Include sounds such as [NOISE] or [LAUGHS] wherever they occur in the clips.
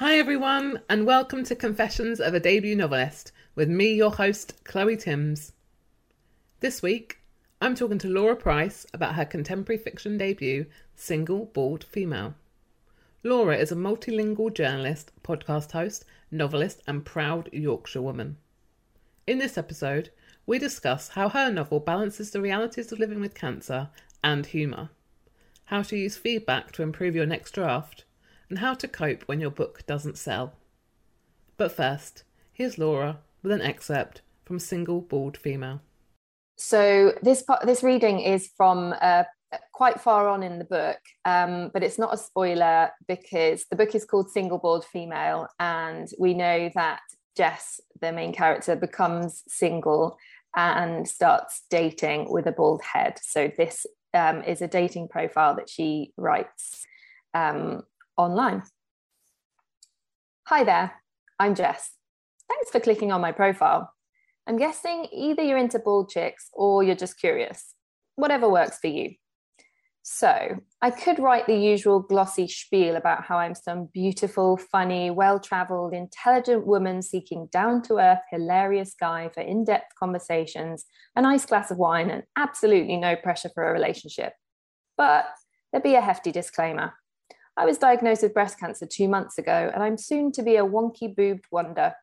Hi, everyone, and welcome to Confessions of a Debut Novelist with me, your host, Chloe Timms. This week, I'm talking to Laura Price about her contemporary fiction debut, Single Bald Female. Laura is a multilingual journalist, podcast host, novelist, and proud Yorkshire woman. In this episode, we discuss how her novel balances the realities of living with cancer and humour, how to use feedback to improve your next draft, and how to cope when your book doesn't sell. But first, here's Laura with an excerpt from Single Bald Female. So this part, this reading is from uh, quite far on in the book, um, but it's not a spoiler because the book is called Single Bald Female, and we know that Jess, the main character, becomes single and starts dating with a bald head. So this um, is a dating profile that she writes um, online. Hi there, I'm Jess. Thanks for clicking on my profile. I'm guessing either you're into bald chicks or you're just curious. Whatever works for you. So, I could write the usual glossy spiel about how I'm some beautiful, funny, well traveled, intelligent woman seeking down to earth, hilarious guy for in depth conversations, a nice glass of wine, and absolutely no pressure for a relationship. But there'd be a hefty disclaimer. I was diagnosed with breast cancer two months ago, and I'm soon to be a wonky boobed wonder.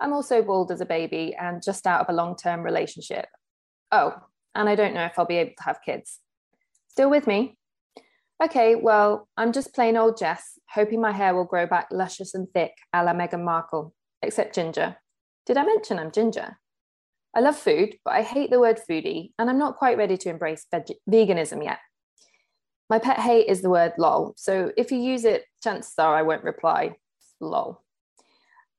I'm also bald as a baby and just out of a long term relationship. Oh, and I don't know if I'll be able to have kids. Still with me? Okay, well, I'm just plain old Jess, hoping my hair will grow back luscious and thick a la Meghan Markle, except ginger. Did I mention I'm ginger? I love food, but I hate the word foodie, and I'm not quite ready to embrace veg- veganism yet. My pet hate is the word lol. So if you use it, chances are I won't reply lol.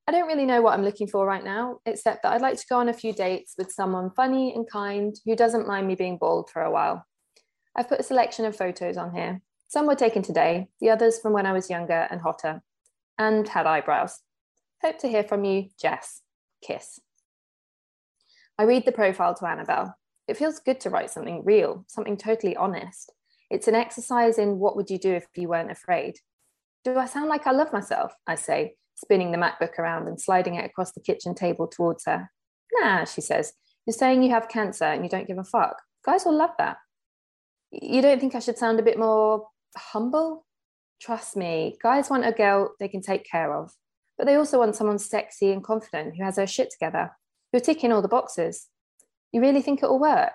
I don't really know what I'm looking for right now, except that I'd like to go on a few dates with someone funny and kind who doesn't mind me being bald for a while. I've put a selection of photos on here. Some were taken today, the others from when I was younger and hotter, and had eyebrows. Hope to hear from you, Jess. Kiss. I read the profile to Annabelle. It feels good to write something real, something totally honest. It's an exercise in what would you do if you weren't afraid. Do I sound like I love myself? I say, spinning the MacBook around and sliding it across the kitchen table towards her. Nah, she says, you're saying you have cancer and you don't give a fuck. Guys will love that. You don't think I should sound a bit more humble? Trust me, guys want a girl they can take care of, but they also want someone sexy and confident who has her shit together. You're ticking all the boxes. You really think it'll work?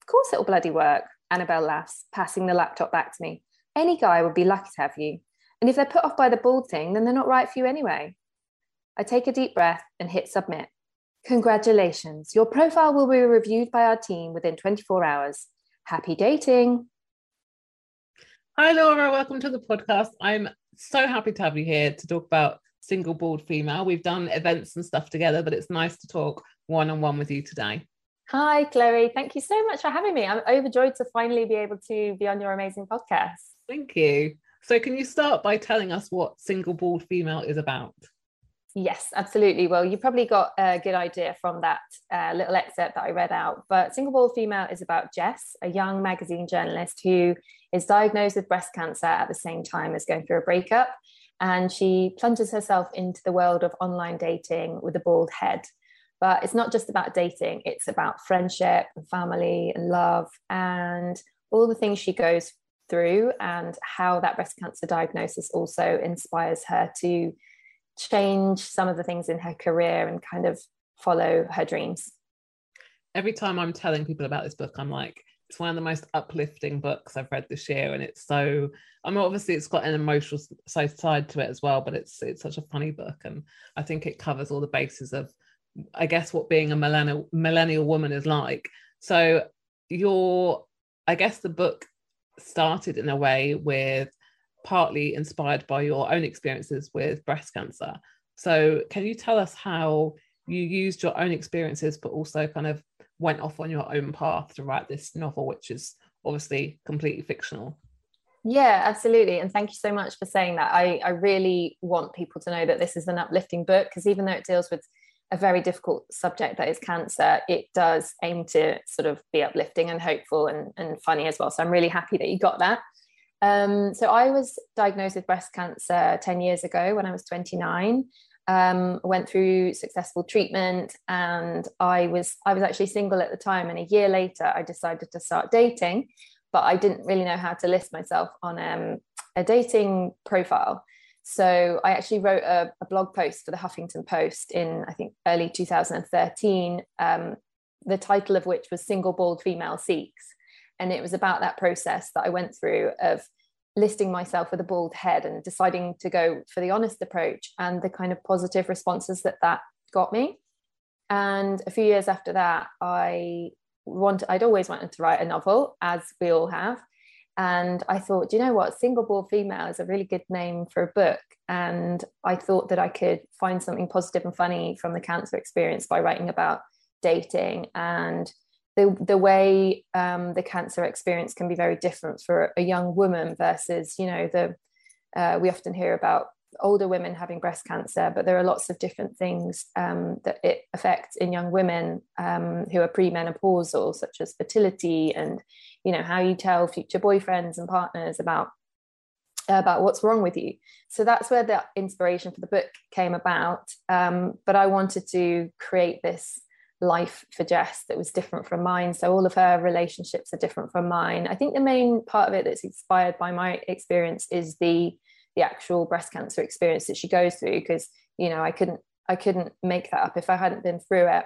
Of course it'll bloody work. Annabelle laughs, passing the laptop back to me. Any guy would be lucky to have you. And if they're put off by the bald thing, then they're not right for you anyway. I take a deep breath and hit submit. Congratulations. Your profile will be reviewed by our team within 24 hours. Happy dating. Hi, Laura. Welcome to the podcast. I'm so happy to have you here to talk about single bald female. We've done events and stuff together, but it's nice to talk one on one with you today. Hi, Chloe. Thank you so much for having me. I'm overjoyed to finally be able to be on your amazing podcast. Thank you. So, can you start by telling us what Single Bald Female is about? Yes, absolutely. Well, you probably got a good idea from that uh, little excerpt that I read out. But Single Bald Female is about Jess, a young magazine journalist who is diagnosed with breast cancer at the same time as going through a breakup. and she plunges herself into the world of online dating with a bald head. But it's not just about dating, it's about friendship and family and love and all the things she goes through and how that breast cancer diagnosis also inspires her to change some of the things in her career and kind of follow her dreams. Every time I'm telling people about this book, I'm like, it's one of the most uplifting books I've read this year, and it's so. I mean, obviously, it's got an emotional side to it as well, but it's it's such a funny book, and I think it covers all the bases of, I guess, what being a millennial millennial woman is like. So, your, I guess, the book started in a way with partly inspired by your own experiences with breast cancer. So, can you tell us how you used your own experiences, but also kind of went off on your own path to write this novel, which is obviously completely fictional? Yeah, absolutely. And thank you so much for saying that. I, I really want people to know that this is an uplifting book because even though it deals with a very difficult subject that is cancer, it does aim to sort of be uplifting and hopeful and, and funny as well. So I'm really happy that you got that. Um, so I was diagnosed with breast cancer 10 years ago when I was 29. Um, went through successful treatment and I was I was actually single at the time and a year later I decided to start dating but I didn't really know how to list myself on um, a dating profile so I actually wrote a, a, blog post for the Huffington Post in I think early 2013 um, the title of which was single bald female seeks. And it was about that process that I went through of listing myself with a bald head and deciding to go for the honest approach and the kind of positive responses that that got me. And a few years after that i wanted i'd always wanted to write a novel as we all have and i thought you know what? Single bald female is a really good name for a book. And i thought that i could find something positive and funny from the cancer experience by writing about dating. And the the way um, the cancer experience can be very different for a young woman versus you know the uh, we often hear about older women having breast cancer, but there are lots of different things um, that it affects in young women um, who are premenopausal, such as fertility and you know how you tell future boyfriends and partners about about what's wrong with you. So that's where the inspiration for the book came about. Um, but I wanted to create this life for Jess that was different from mine. So all of her relationships are different from mine. I think the main part of it that's inspired by my experience is the the actual breast cancer experience that she goes through because you know I couldn't I couldn't make that up if I hadn't been through it.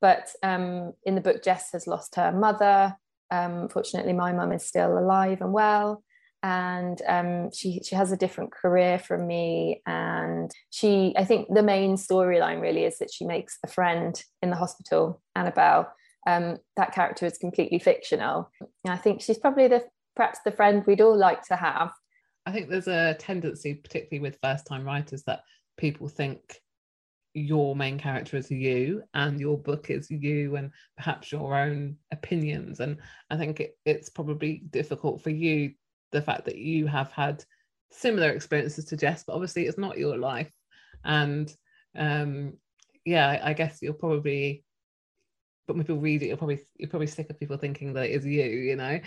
But um, in the book, Jess has lost her mother. Um, fortunately, my mum is still alive and well and um, she she has a different career from me and she i think the main storyline really is that she makes a friend in the hospital annabelle. Um, that character is completely fictional. I think she's probably the perhaps the friend we'd all like to have. I think there's a tendency particularly with first time writers that people think your main character is you and your book is you and perhaps your own opinions and i think it, it's probably difficult for you the fact that you have had similar experiences to Jess, but obviously it's not your life. And um, yeah, I guess you'll probably, but when people read it, you'll probably you're probably sick of people thinking that it is you, you know.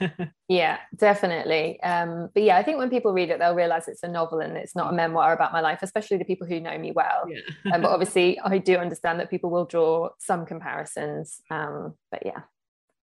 [LAUGHS] yeah, definitely. Um, but yeah, I think when people read it, they'll realize it's a novel and it's not a memoir about my life, especially the people who know me well. Yeah. um, but obviously, I do understand that people will draw some comparisons. Um, but yeah,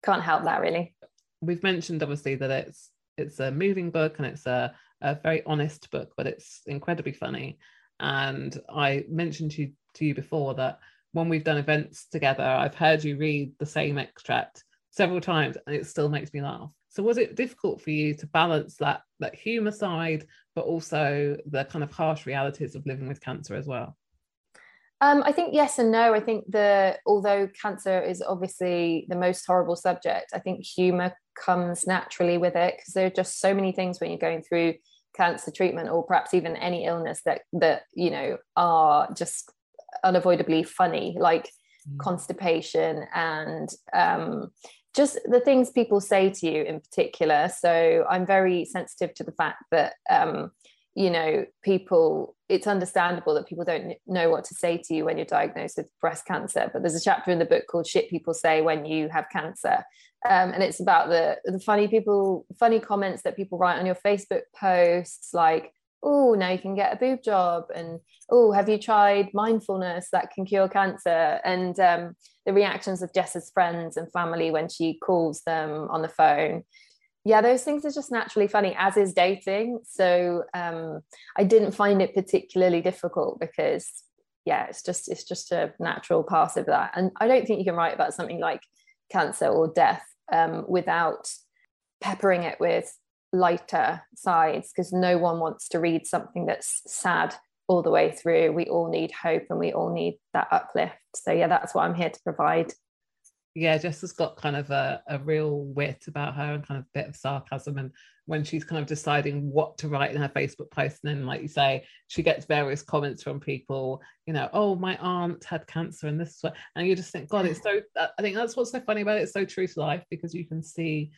can't help that really. We've mentioned obviously that it's it's a moving book and it's a, a very honest book, but it's incredibly funny. And I mentioned to, to you before that when we've done events together, I've heard you read the same extract several times and it still makes me laugh. So was it difficult for you to balance that that humor side, but also the kind of harsh realities of living with cancer as well? Um, I think yes and no. I think the although cancer is obviously the most horrible subject, I think humor comes naturally with it because there are just so many things when you're going through cancer treatment or perhaps even any illness that that you know are just unavoidably funny like mm. constipation and um, just the things people say to you in particular so i'm very sensitive to the fact that um, you know people it's understandable that people don't know what to say to you when you're diagnosed with breast cancer but there's a chapter in the book called shit people say when you have cancer um, and it's about the the funny people funny comments that people write on your facebook posts like oh, now you can get a boob job, and oh, have you tried mindfulness that can cure cancer? And um, the reactions of Jess's friends and family when she calls them on the phone. Yeah, those things are just naturally funny, as is dating. So um, I didn't find it particularly difficult because yeah, it's just it's just a natural part of that. And I don't think you can write about something like cancer or death um, without peppering it with lighter sides because no one wants to read something that's sad all the way through. We all need hope and we all need that uplift. So, yeah, that's what I'm here to provide. Yeah, Jess has got kind of a, a real wit about her and kind of a bit of sarcasm. And when she's kind of deciding what to write in her Facebook post, and then, like you say, she gets various comments from people, you know, oh, my aunt had cancer and this, and you just think, God, it's so. [SIGHS] I think that's what's so funny about it. It's so true to life because you can see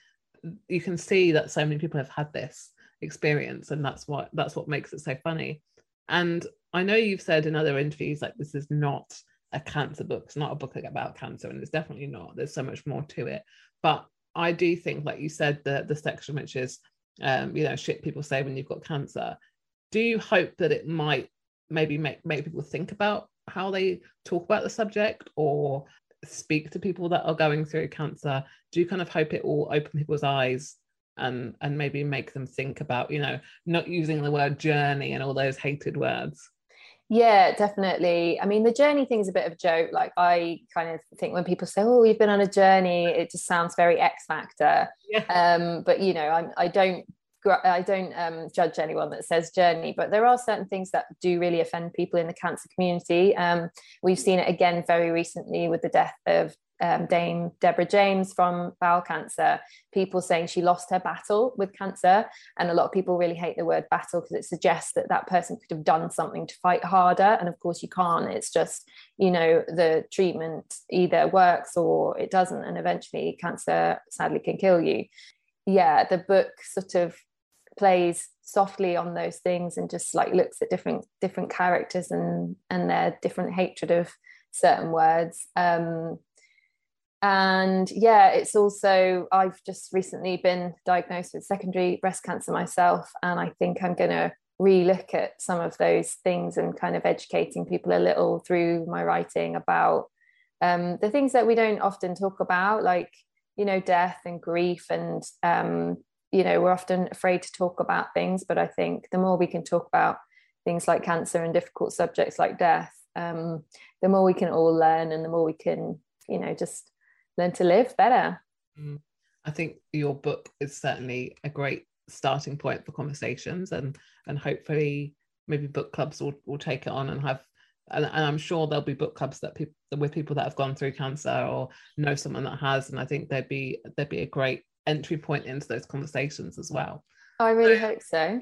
you can see that so many people have had this experience and that's what that's what makes it so funny. And i know you've said in other interviews like this is not a cancer book. It's not a book about cancer and it's definitely not. There's so much more to it. But i do think like you said the the section which is um you know shit people say when you've got cancer. Do you hope that it might maybe make make people think about how they talk about the subject or speak to people that are going through cancer do you kind of hope it will open people's eyes and and maybe make them think about you know not using the word journey and all those hated words. Yeah definitely. I mean the journey thing is a bit of a joke. Like i kind of think when people say oh we've been on a journey it just sounds very x factor. Yeah. um but you know I'm, i don't I don't um, judge anyone that says journey, but there are certain things that do really offend people in the cancer community. Um, we've seen it again very recently with the death of um, Dame Deborah James from bowel cancer. People saying she lost her battle with cancer, and a lot of people really hate the word battle because it suggests that that person could have done something to fight harder. And of course, you can't. It's just you know the treatment either works or it doesn't, and eventually, cancer sadly can kill you. Yeah, the book sort of plays softly on those things and just like looks at different different characters and and their different hatred of certain words. Um and yeah it's also i've just recently been diagnosed with secondary breast cancer myself and i think i'm going to relook at some of those things and kind of educating people a little through my writing about um, the things that we don't often talk about like you know death and grief and um, you know we're often afraid to talk about things but i think the more we can talk about things like cancer and difficult subjects like death um, the more we can all learn and the more we can you know just learn to live better mm. i think your book is certainly a great starting point for conversations and and hopefully maybe book clubs will, will take it on and have and, and i'm sure there'll be book clubs that people with people that have gone through cancer or know someone that has and i think there'd be there'd be a great entry point into those conversations as well. I really so, hope so. Yeah.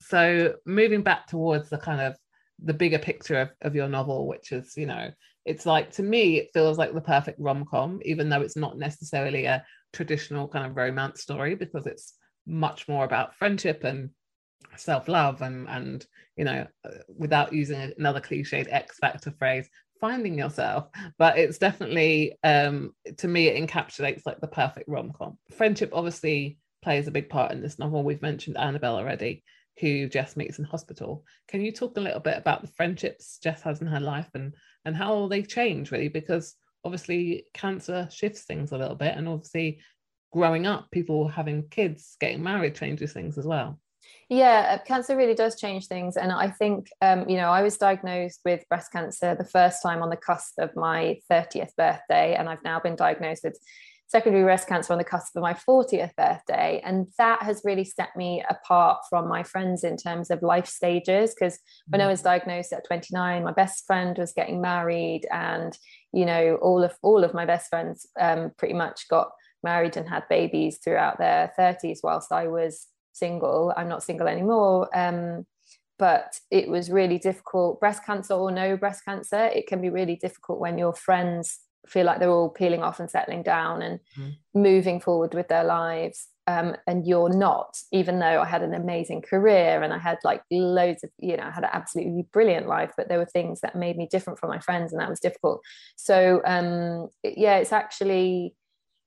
So moving back towards the kind of the bigger picture of, of your novel, which is, you know, it's like to me, it feels like the perfect rom-com, even though it's not necessarily a traditional kind of romance story, because it's much more about friendship and self-love and and you know uh, without using another cliched x factor phrase finding yourself but it's definitely um to me it encapsulates like the perfect rom-com. Friendship obviously plays a big part in this novel. We've mentioned annabelle already who jess meets in hospital. Can you talk a little bit about the friendships jess has in her life and and how they change really? Because obviously cancer shifts things a little bit and obviously growing up people having kids getting married changes things as well yeah, uh, cancer really does change things. And I think, um, you know, I was diagnosed with breast cancer the first time on the cusp of my 30th birthday. And I've now been diagnosed with secondary breast cancer on the cusp of my 40th birthday. And that has really set me apart from my friends in terms of life stages. Because when I mm. was diagnosed at 29, my best friend was getting married. And, you know, all of all of my best friends um, pretty much got married and had babies throughout their 30s whilst I was single. I'm not single anymore. Um, but it was really difficult. Breast cancer or no breast cancer, it can be really difficult when your friends feel like they're all peeling off and settling down and mm. moving forward with their lives. Um, and you're not, even though I had an amazing career and I had like loads of, you know, I had an absolutely brilliant life, but there were things that made me different from my friends, and that was difficult. So, um, yeah, it's actually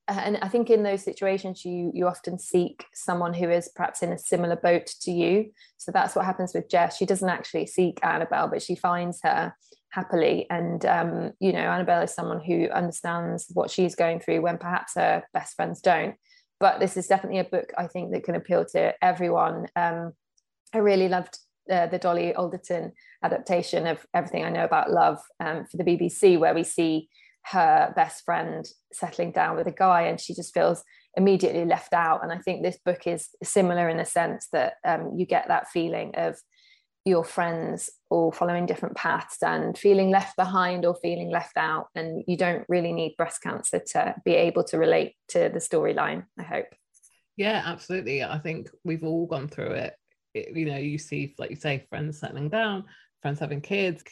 and I think in those situations, you you often seek someone who is perhaps in a similar boat to you. So that's what happens with Jess. She doesn't actually seek Annabelle, but she finds her happily. And um, you know, Annabelle is someone who understands what she's going through when perhaps her best friends don't. But this is definitely a book I think that can appeal to everyone. Um, I really loved uh, the Dolly Alderton adaptation of Everything I Know About Love um, for the BBC, where we see her best friend settling down with a guy and she just feels immediately left out. And i think this book is similar in the sense that um, you get that feeling of your friends all following different paths and feeling left behind or feeling left out. And you don't really need breast cancer to be able to relate to the storyline i hope. Yeah absolutely. I think we've all gone through it. it you know you see like you say friends settling down friends having kids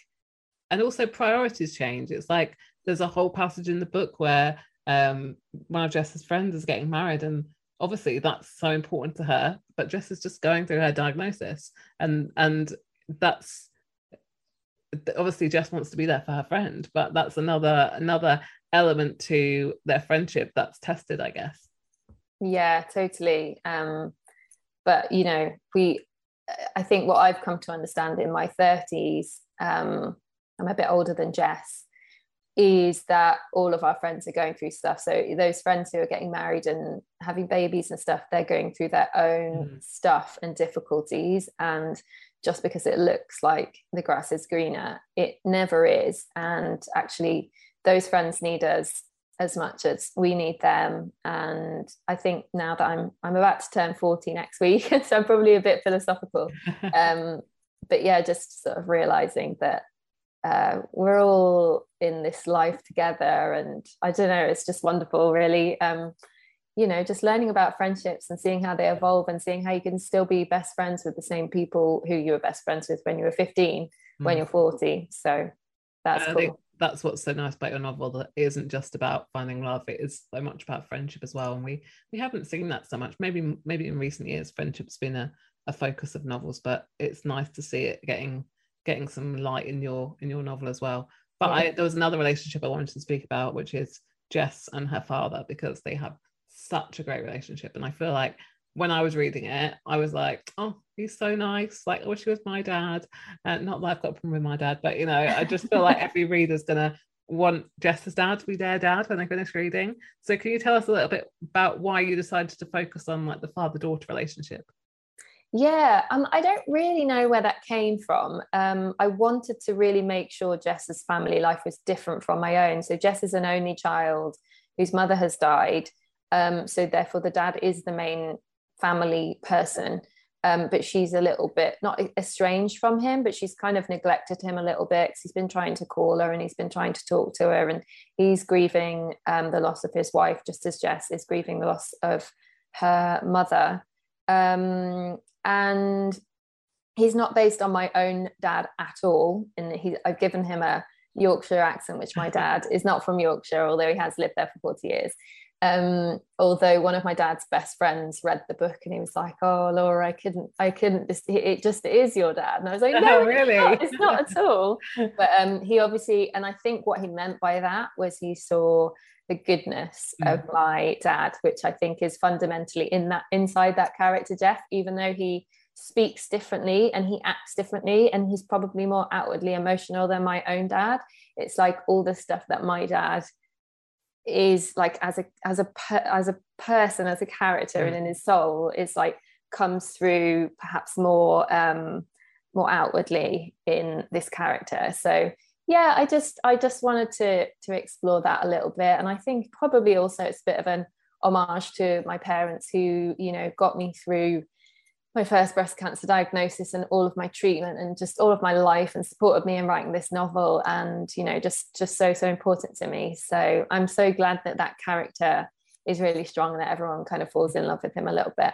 and also priorities change. It's like there's a whole passage in the book where um, one of Jess's friends is getting married, and obviously that's so important to her. But Jess is just going through her diagnosis, and and that's obviously Jess wants to be there for her friend, but that's another another element to their friendship that's tested, I guess. Yeah, totally. Um, but you know, we I think what I've come to understand in my 30s, um, I'm a bit older than Jess, is that all of our friends are going through stuff. So those friends who are getting married and having babies and stuff, they're going through their own mm. stuff and difficulties. And just because it looks like the grass is greener, it never is. And actually, those friends need us as much as we need them. And I think now that I'm I'm about to turn 40 next week, [LAUGHS] so I'm probably a bit philosophical. [LAUGHS] um, but yeah, just sort of realizing that uh, we're all in this life together and i don't know it's just wonderful really um, you know just learning about friendships and seeing how they evolve and seeing how you can still be best friends with the same people who you were best friends with when you were 15 mm. when you're 40 so that's cool that's what's so nice about your novel that it isn't just about finding love it is so much about friendship as well and we we haven't seen that so much maybe maybe in recent years friendship's been a, a focus of novels but it's nice to see it getting getting some light in your in your novel as well. But yeah. I, there was another relationship I wanted to speak about, which is Jess and her father, because they have such a great relationship. And I feel like when I was reading it, I was like, oh, he's so nice. Like, I wish he was my dad. Uh, not that I've got a problem with my dad, but you know, I just feel like every reader's gonna want Jess's dad to be their dad when they finish reading. So can you tell us a little bit about why you decided to focus on like the father-daughter relationship? Yeah, um, I don't really know where that came from. Um, I wanted to really make sure Jess's family life was different from my own. So Jess is an only child whose mother has died. Um, so therefore, the dad is the main family person. Um, but she's a little bit not estranged from him, but she's kind of neglected him a little bit. He's been trying to call her and he's been trying to talk to her, and he's grieving um, the loss of his wife, just as Jess is grieving the loss of her mother. Um, and he's not based on my own dad at all. And he, I've given him a Yorkshire accent, which my [LAUGHS] dad is not from Yorkshire, although he has lived there for 40 years. Um, although one of my dad's best friends read the book and he was like, "Oh, Laura, I couldn't, I couldn't. This, it just is your dad." And I was like, [LAUGHS] "No, oh, really, it's not, it's not at all." [LAUGHS] But um, he obviously, and I think what he meant by that was he saw the goodness mm. of my dad, which I think is fundamentally in that inside that character, Jeff, even though he speaks differently and he acts differently and he's probably more outwardly emotional than my own dad. It's like all the stuff that my dad is like as a as a as a person as a character mm. and in his soul is like comes through perhaps more um more outwardly in this character so yeah i just i just wanted to to explore that a little bit and i think probably also it's a bit of an homage to my parents who you know got me through my first breast cancer diagnosis and all of my treatment and just all of my life and supported me in writing this novel and you know just just so so important to me. So i'm so glad that that character is really strong and that everyone kind of falls in love with him a little bit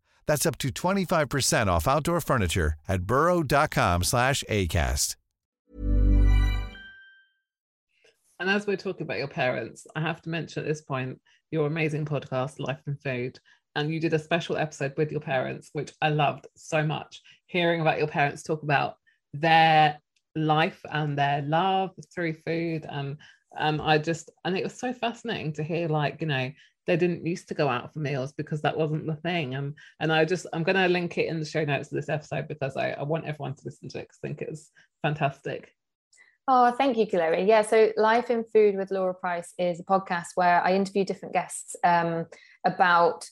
That's up to 25% off outdoor furniture at burrow.com slash ACAST. And as we're talking about your parents, I have to mention at this point your amazing podcast, Life in Food. And you did a special episode with your parents, which I loved so much. Hearing about your parents talk about their life and their love through food. And um, I just, and it was so fascinating to hear, like, you know, they didn't used to go out for meals because that wasn't the thing. And and I just, I'm going to link it in the show notes of this episode because I, I want everyone to listen to it because I think it's fantastic. Oh, thank you, Chloe. Yeah, so Life in Food with Laura Price is a podcast where I interview different guests um, about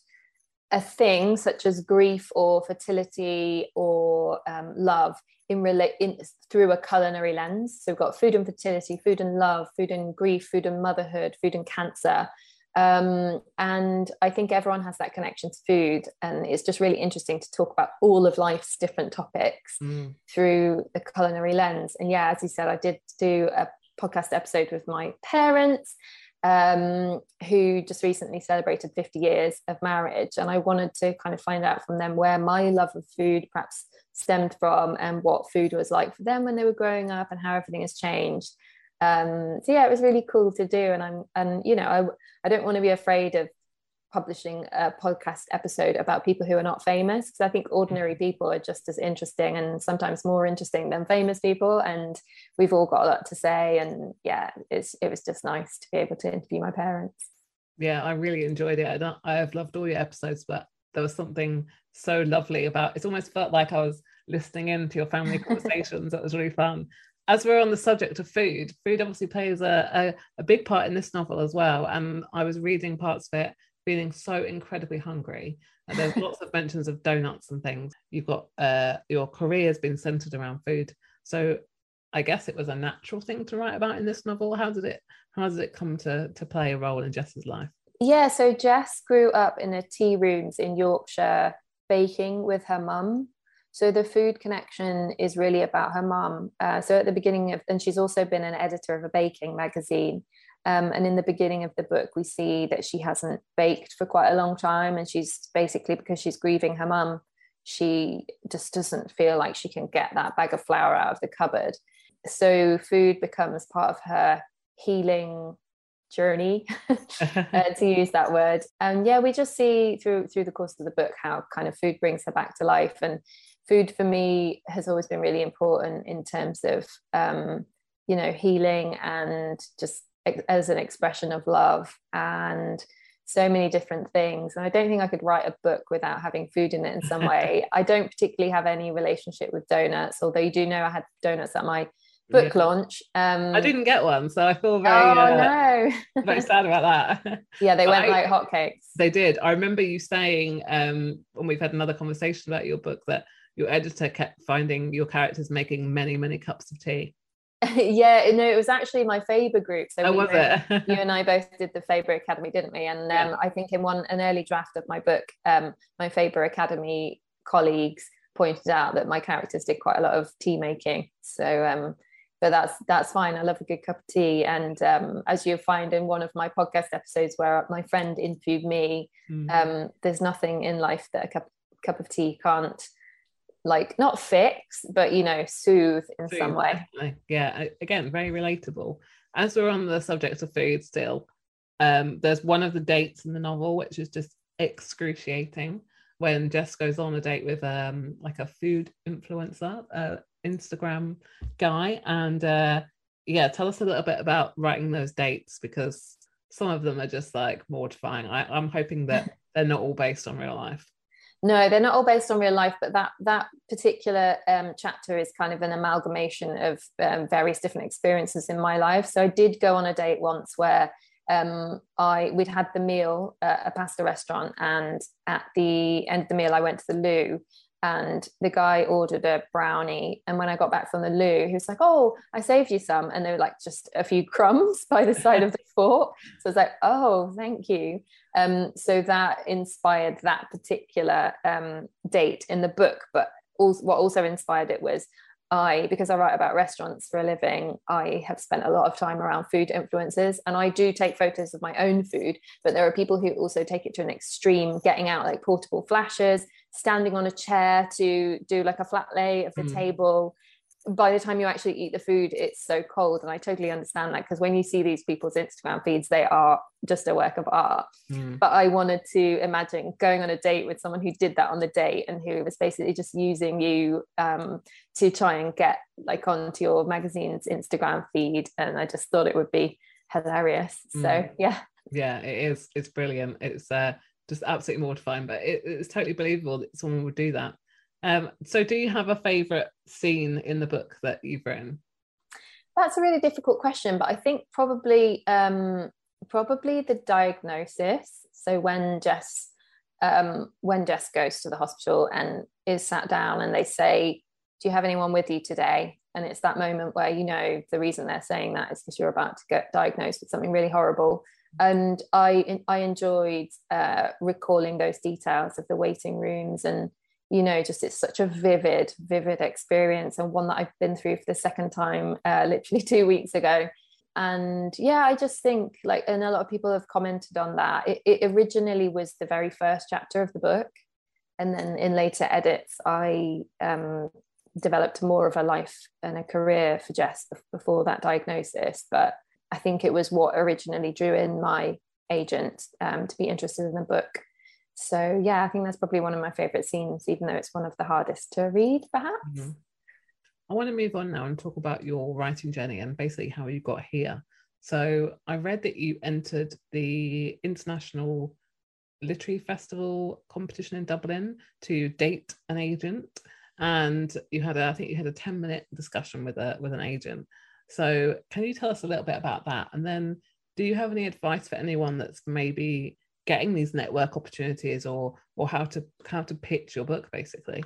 a thing such as grief or fertility or um, love in relate in through a culinary lens. So we've got food and fertility, food and love, food and grief, food and motherhood, food and cancer. Um, and I think everyone has that connection to food, and it's just really interesting to talk about all of life's different topics mm. through the culinary lens. And yeah, as you said, I did do a podcast episode with my parents, um, who just recently celebrated 50 years of marriage. And I wanted to kind of find out from them where my love of food perhaps stemmed from and what food was like for them when they were growing up and how everything has changed. Um, so yeah, it was really cool to do. And I'm, and you know, I, I don't want to be afraid of publishing a podcast episode about people who are not famous because I think ordinary people are just as interesting and sometimes more interesting than famous people. And we've all got a lot to say. And yeah it's it was just nice to be able to interview my parents. Yeah I really enjoyed it. I have loved all your episodes but there was something so lovely about it almost felt like I was listening into your family [LAUGHS] conversations. That was really fun as we're on the subject of food food obviously plays a, a, a big part in this novel as well and I was reading parts of it feeling so incredibly hungry. And there's [LAUGHS] lots of mentions of donuts and things. You've got uh, your career has been centered around food. So I guess it was a natural thing to write about in this novel. How did it how did it come to to play a role in Jess's life? Yeah, so Jess grew up in a tea rooms in Yorkshire baking with her mum. So the food connection is really about her mum. Uh, so at the beginning of, and she's also been an editor of a baking magazine. Um, and in the beginning of the book, we see that she hasn't baked for quite a long time. And she's basically because she's grieving her mum, she just doesn't feel like she can get that bag of flour out of the cupboard. So food becomes part of her healing journey [LAUGHS] uh, to use that word and yeah we just see through through the course of the book how kind of food brings her back to life and food for me has always been really important in terms of um, you know healing and just as an expression of love and so many different things. And i don't think i could write a book without having food in it in some [LAUGHS] way. I don't particularly have any relationship with donuts although you do know i had donuts at my book launch um i didn't get one so i feel very oh, uh, no. [LAUGHS] very sad about that. [LAUGHS] Yeah they went I, like hotcakes. They did. I remember you saying um when we've had another conversation about your book that your editor kept finding your characters making many many cups of tea [LAUGHS] yeah, no, it was actually my Faber group. So oh, was it? [LAUGHS] you and I both did the Faber Academy, didn't we? And um, yeah. I think in one an early draft of my book, um, my Faber Academy colleagues pointed out that my characters did quite a lot of tea making. So um, but that's that's fine. I love a good cup of tea. And um, as you'll find in one of my podcast episodes where my friend interviewed me, mm. um, there's nothing in life that a cup cup of tea can't like not fix, but you know, soothe in soothe, some way. Yeah, again, very relatable. As we're on the subject of food still, um, there's one of the dates in the novel which is just excruciating when Jess goes on a date with um like a food influencer, uh, Instagram guy, and uh, yeah, tell us a little bit about writing those dates because some of them are just like mortifying. I, I'm hoping that [LAUGHS] they're not all based on real life. No, they're not all based on real life, but that that particular um, chapter is kind of an amalgamation of um, various different experiences in my life. So I did go on a date once where um, I we'd had the meal at a pasta restaurant, and at the end of the meal, I went to the loo, and the guy ordered a brownie and when i got back from the loo he was like oh i saved you some and there were like just a few [LAUGHS] crumbs by the side of the [LAUGHS] fork. So i was like oh thank you. Um, so that inspired that particular um, date in the book but also, what also inspired it was I, because I write about restaurants for a living, I have spent a lot of time around food influences and I do take photos of my own food, but there are people who also take it to an extreme, getting out like portable flashes, standing on a chair to do like a flat lay of the mm. table by the time you actually eat the food it's so cold and i totally understand that because when you see these people's instagram feeds they are just a work of art mm. but i wanted to imagine going on a date with someone who did that on the date and who was basically just using you um, to try and get like onto your magazine's instagram feed and i just thought it would be hilarious mm. so yeah yeah it is it's brilliant it's uh just absolutely mortifying but it, it's totally believable that someone would do that um, so, do you have a favourite scene in the book that you've written? That's a really difficult question, but I think probably um, probably the diagnosis. So when Jess um, when Jess goes to the hospital and is sat down, and they say, "Do you have anyone with you today?" And it's that moment where you know the reason they're saying that is because you're about to get diagnosed with something really horrible. And I I enjoyed uh, recalling those details of the waiting rooms and you know just it's such a vivid vivid experience and one that i've been through for the second time uh, literally [LAUGHS] two weeks ago. And yeah i just think like and a lot of people have commented on that. It, it originally was the very first chapter of the book. And then in later edits i um, developed more of a life and a career for jess before that diagnosis. But i think it was what originally drew in my agent um, to be interested in the book so yeah, I think that's probably one of my favorite scenes, even though it's one of the hardest to read, perhaps. Mm-hmm. I want to move on now and talk about your writing journey and basically how you got here. So I read that you entered the International Literary Festival competition in Dublin to date an agent, and you had a, I think you had a ten minute discussion with a with an agent. So can you tell us a little bit about that? And then, do you have any advice for anyone that's maybe getting these network opportunities or or how to how to pitch your book basically?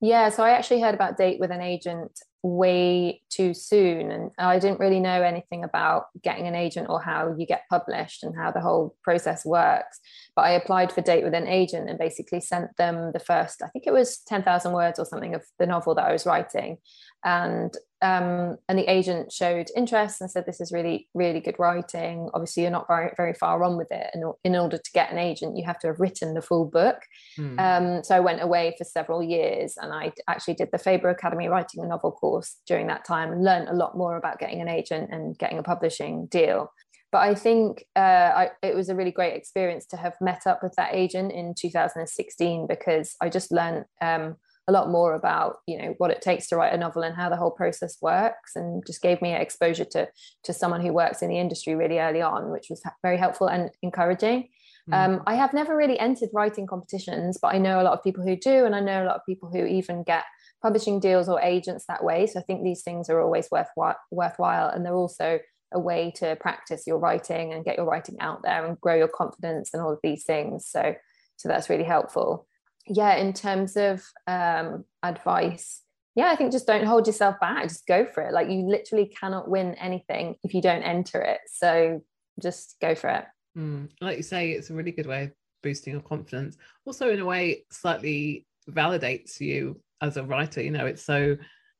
Yeah so i actually heard about date with an agent way too soon and i didn't really know anything about getting an agent or how you get published and how the whole process works. But i applied for date with an agent and basically sent them the first i think it was 10,000 words or something of the novel that i was writing. And um, and the agent showed interest and said this is really really good writing. Obviously you're not very very far on with it. And in order to get an agent you have to have written the full book. Mm. um, so i went away for several years and i actually did the faber academy writing a novel course during that time and learned a lot more about getting an agent and getting a publishing deal. But I think uh, I, it was a really great experience to have met up with that agent in 2016 because I just learned um, a lot more about you know what it takes to write a novel and how the whole process works and just gave me exposure to to someone who works in the industry really early on which was very helpful and encouraging mm. um, i have never really entered writing competitions but i know a lot of people who do and i know a lot of people who even get publishing deals or agents that way so i think these things are always worthwhile worthwhile and they're also a way to practice your writing and get your writing out there and grow your confidence and all of these things so so that's really helpful yeah, in terms of um, advice, yeah, I think just don't hold yourself back. Just go for it. Like you literally cannot win anything if you don't enter it. So just go for it. Mm. Like you say, it's a really good way of boosting your confidence. Also, in a way, slightly validates you as a writer. You know, it's so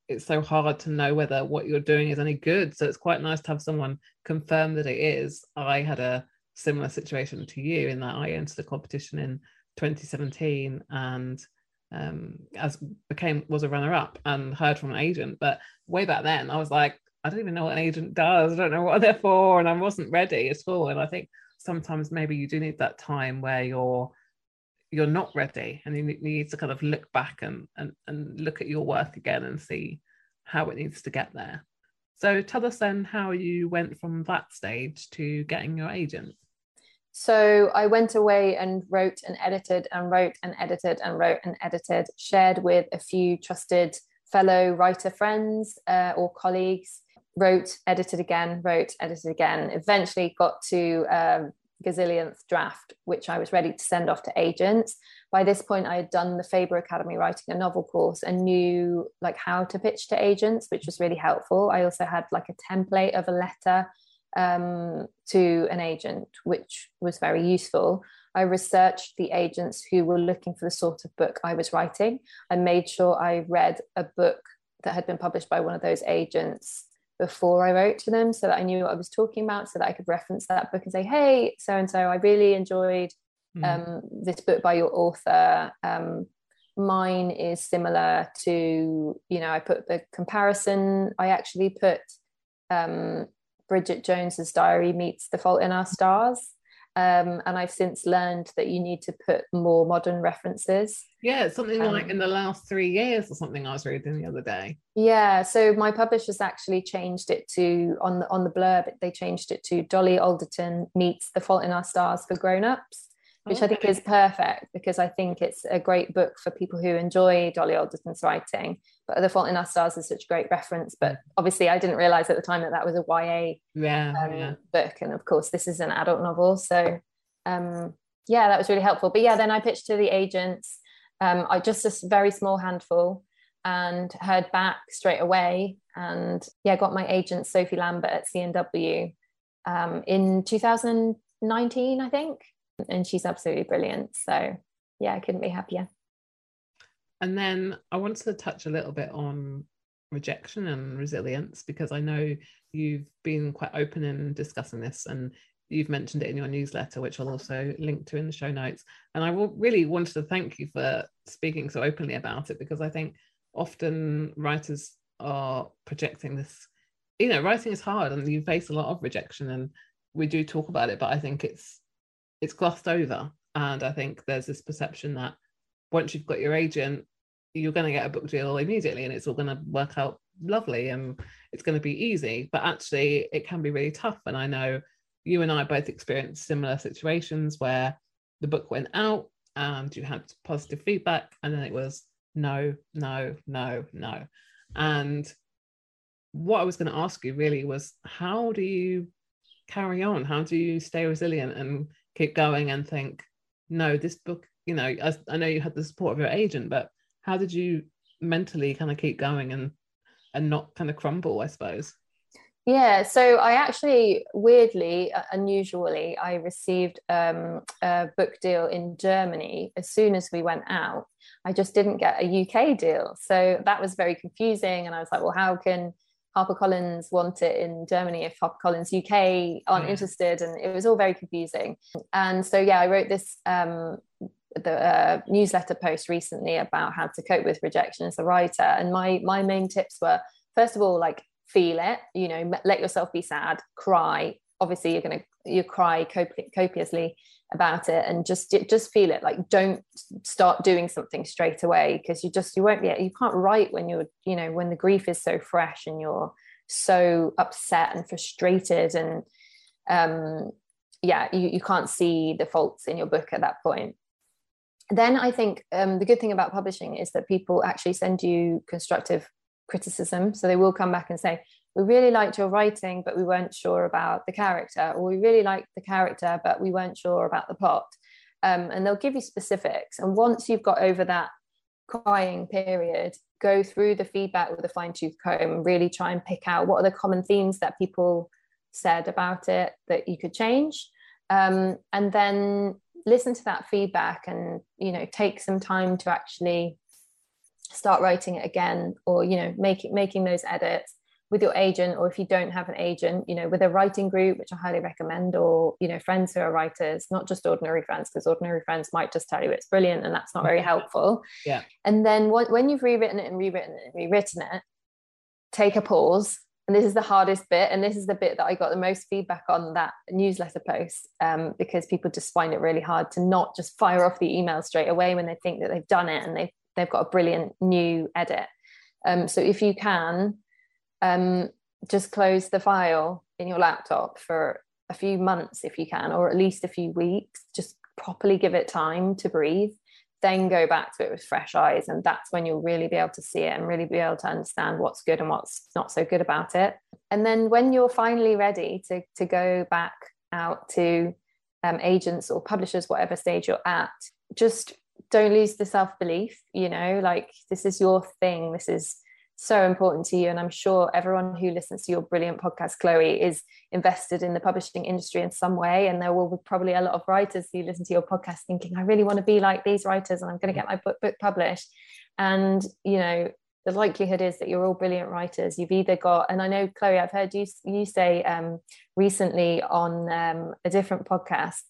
it's so hard to know whether what you're doing is any good. So it's quite nice to have someone confirm that it is. I had a similar situation to you in that I entered the competition in 2017 and um, as became was a runner up and heard from an agent. But way back then, I was like, I don't even know what an agent does. I don't know what they're for, and I wasn't ready at all. And I think sometimes maybe you do need that time where you're you're not ready and you need to kind of look back and, and and look at your work again and see how it needs to get there so tell us then how you went from that stage to getting your agent so I went away and wrote and edited and wrote and edited and wrote and edited, shared with a few trusted fellow writer friends uh, or colleagues, wrote, edited again, wrote, edited again, eventually got to um, gazillionth draft, which I was ready to send off to agents. By this point, I had done the Faber Academy writing a novel course and knew like how to pitch to agents, which was really helpful. I also had like a template of a letter um, to an agent, which was very useful. I researched the agents who were looking for the sort of book I was writing. I made sure I read a book that had been published by one of those agents before I wrote to them so that I knew what I was talking about, so that I could reference that book and say, hey, so and so, I really enjoyed mm. um, this book by your author. Um, mine is similar to, you know, I put the comparison, I actually put um, Bridget Jones's diary meets The Fault in Our Stars. Um, and I've since learned that you need to put more modern references. Yeah, something um, like in the last three years or something I was reading the other day. Yeah, so my publishers actually changed it to on the on the blurb. They changed it to Dolly Alderton meets The Fault in Our Stars for grown-ups which okay. I think is perfect because I think it's a great book for people who enjoy Dolly Alderton's writing. The Fault in Our Stars is such a great reference. But obviously, I didn't realize at the time that that was a YA yeah, um, yeah. book. And of course, this is an adult novel. So, um, yeah, that was really helpful. But yeah, then I pitched to the agents. Um, I just a very small handful and heard back straight away. And yeah, got my agent, Sophie Lambert at C&W um, in 2019, I think and she's absolutely brilliant. So yeah, I couldn't be happier. And then I wanted to touch a little bit on rejection and resilience because I know you've been quite open in discussing this and you've mentioned it in your newsletter, which I'll also link to in the show notes. And I really wanted to thank you for speaking so openly about it because I think often writers are projecting this. You know, writing is hard and you face a lot of rejection, and we do talk about it, but I think it's it's glossed over. And I think there's this perception that once you've got your agent, you're going to get a book deal immediately and it's all going to work out lovely and it's going to be easy. But actually, it can be really tough. And I know you and I both experienced similar situations where the book went out and you had positive feedback, and then it was no, no, no, no. And what I was going to ask you really was how do you carry on? How do you stay resilient and keep going and think, no, this book, you know, I, I know you had the support of your agent, but how did you mentally kind of keep going and and not kind of crumble, I suppose? Yeah, so I actually, weirdly, uh, unusually, I received um, a book deal in Germany as soon as we went out. I just didn't get a UK deal. So that was very confusing. And I was like, well, how can HarperCollins want it in Germany if HarperCollins UK aren't yeah. interested, and it was all very confusing. And so, yeah, I wrote this um, the uh, newsletter post recently about how to cope with rejection as a writer, and my my main tips were first of all, like feel it, you know, let yourself be sad, cry. Obviously, you're gonna you cry copi- copiously about it and just just feel it. Like don't start doing something straight away because you just you won't be you can't write when you're you know when the grief is so fresh and you're so upset and frustrated and um yeah you, you can't see the faults in your book at that point then i think um, the good thing about publishing is that people actually send you constructive criticism so they will come back and say we really liked your writing, but we weren't sure about the character, or we really liked the character, but we weren't sure about the plot. Um, and they'll give you specifics. And once you've got over that crying period, go through the feedback with a fine tooth comb, really try and pick out what are the common themes that people said about it that you could change. Um, and then listen to that feedback and, you know, take some time to actually start writing it again or, you know, making making those edits with your agent or if you don't have an agent you know with a writing group which i highly recommend or you know friends who are writers not just ordinary friends because ordinary friends might just tell you it's brilliant and that's not very [LAUGHS] helpful. Yeah. And then when you've rewritten it and rewritten it and rewritten it take a pause and this is the hardest bit and this is the bit that i got the most feedback on that newsletter post um, because people just find it really hard to not just fire off the email straight away when they think that they've done it and they've, they've got a brilliant new edit um, so if you can um, just close the file in your laptop for a few months if you can, or at least a few weeks. Just properly give it time to breathe. Then go back to it with fresh eyes. And that's when you'll really be able to see it and really be able to understand what's good and what's not so good about it. And then when you're finally ready to, to go back out to um, agents or publishers, whatever stage you're at, just don't lose the self belief. You know, like this is your thing. This is so important to you. And I'm sure everyone who listens to your brilliant podcast, Chloe, is invested in the publishing industry in some way. And there will be probably a lot of writers who listen to your podcast thinking, I really want to be like these writers and I'm going to get my book, book published. And, you know, the likelihood is that you're all brilliant writers. You've either got, and I know, Chloe, I've heard you, you say um, recently on um, a different podcast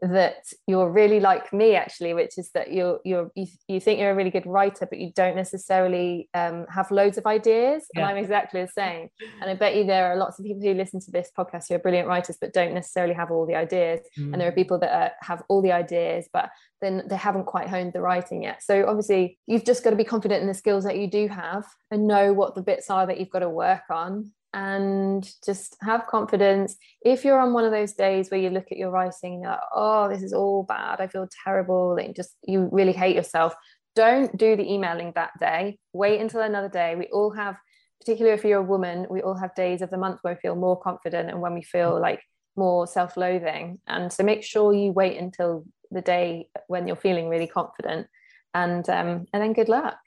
that you're really like me actually which is that you're you're you, you think you're a really good writer but you don't necessarily um, have loads of ideas yeah. and i'm exactly the same and i bet you there are lots of people who listen to this podcast who are brilliant writers but don't necessarily have all the ideas mm. and there are people that are, have all the ideas but then they haven't quite honed the writing yet so obviously you've just got to be confident in the skills that you do have and know what the bits are that you've got to work on and just have confidence. If you're on one of those days where you look at your writing and you're like, oh, this is all bad, I feel terrible, and just you really hate yourself, don't do the emailing that day. Wait until another day. We all have, particularly if you're a woman, we all have days of the month where we feel more confident and when we feel like more self-loathing. And so make sure you wait until the day when you're feeling really confident and um and then good luck.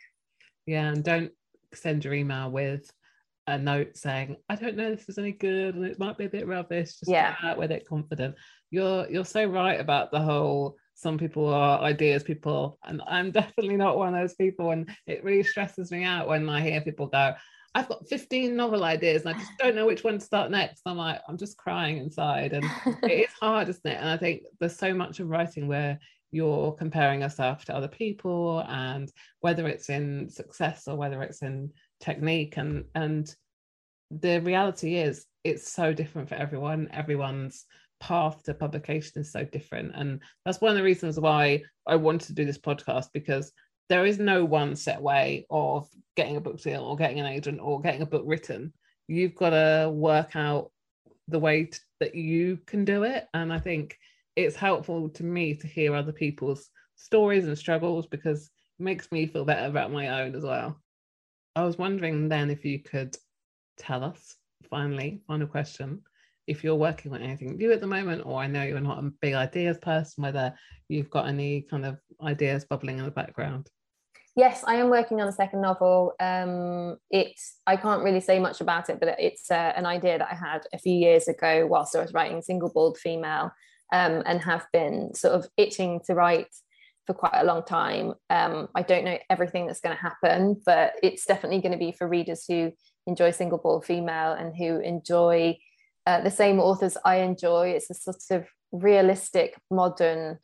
Yeah, and don't send your email with a note saying, I don't know if this is any good and it might be a bit rubbish. Just yeah. out with it confident. You're you're so right about the whole some people are ideas people and I'm definitely not one of those people and it really stresses me out when I hear people go, I've got 15 novel ideas and I just don't know which one to start next. I'm like, I'm just crying inside. And it is [LAUGHS] hard, isn't it? And I think there's so much of writing where you're comparing yourself to other people and whether it's in success or whether it's in technique and and the reality is it's so different for everyone. Everyone's path to publication is so different. And that's one of the reasons why i wanted to do this podcast because there is no one set way of getting a book deal or getting an agent or getting a book written. You've got to work out the way that you can do it. And i think it's helpful to me to hear other people's stories and struggles because it makes me feel better about my own as well. I was wondering then if you could tell us, finally, final question, if you're working on anything new at the moment, or I know you're not a big ideas person, whether you've got any kind of ideas bubbling in the background. Yes, I am working on a second novel. Um, it's I can't really say much about it, but it's uh, an idea that I had a few years ago whilst I was writing Single Bald Female, um, and have been sort of itching to write for quite a long time. Um, I don't know everything that's going to happen, but it's definitely going to be for readers who enjoy single bald female and who enjoy uh, the same authors I enjoy. It's a sort of realistic, modern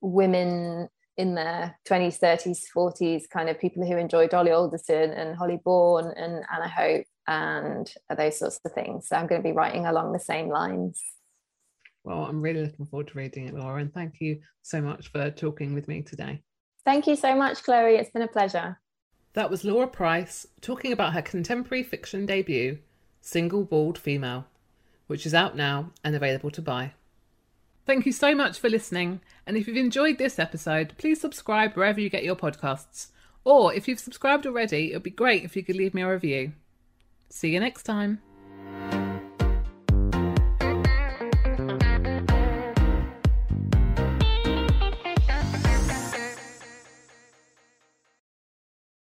women in their 20s, 30s, 40s, kind of people who enjoy Dolly Alderton and Holly Bourne and Anna Hope and those sorts of things. So I'm going to be writing along the same lines. Well, I'm really looking forward to reading it, Laura, and thank you so much for talking with me today. Thank you so much, Chloe. It's been a pleasure. That was Laura Price talking about her contemporary fiction debut, Single Bald Female, which is out now and available to buy. Thank you so much for listening, and if you've enjoyed this episode, please subscribe wherever you get your podcasts. Or if you've subscribed already, it would be great if you could leave me a review. See you next time.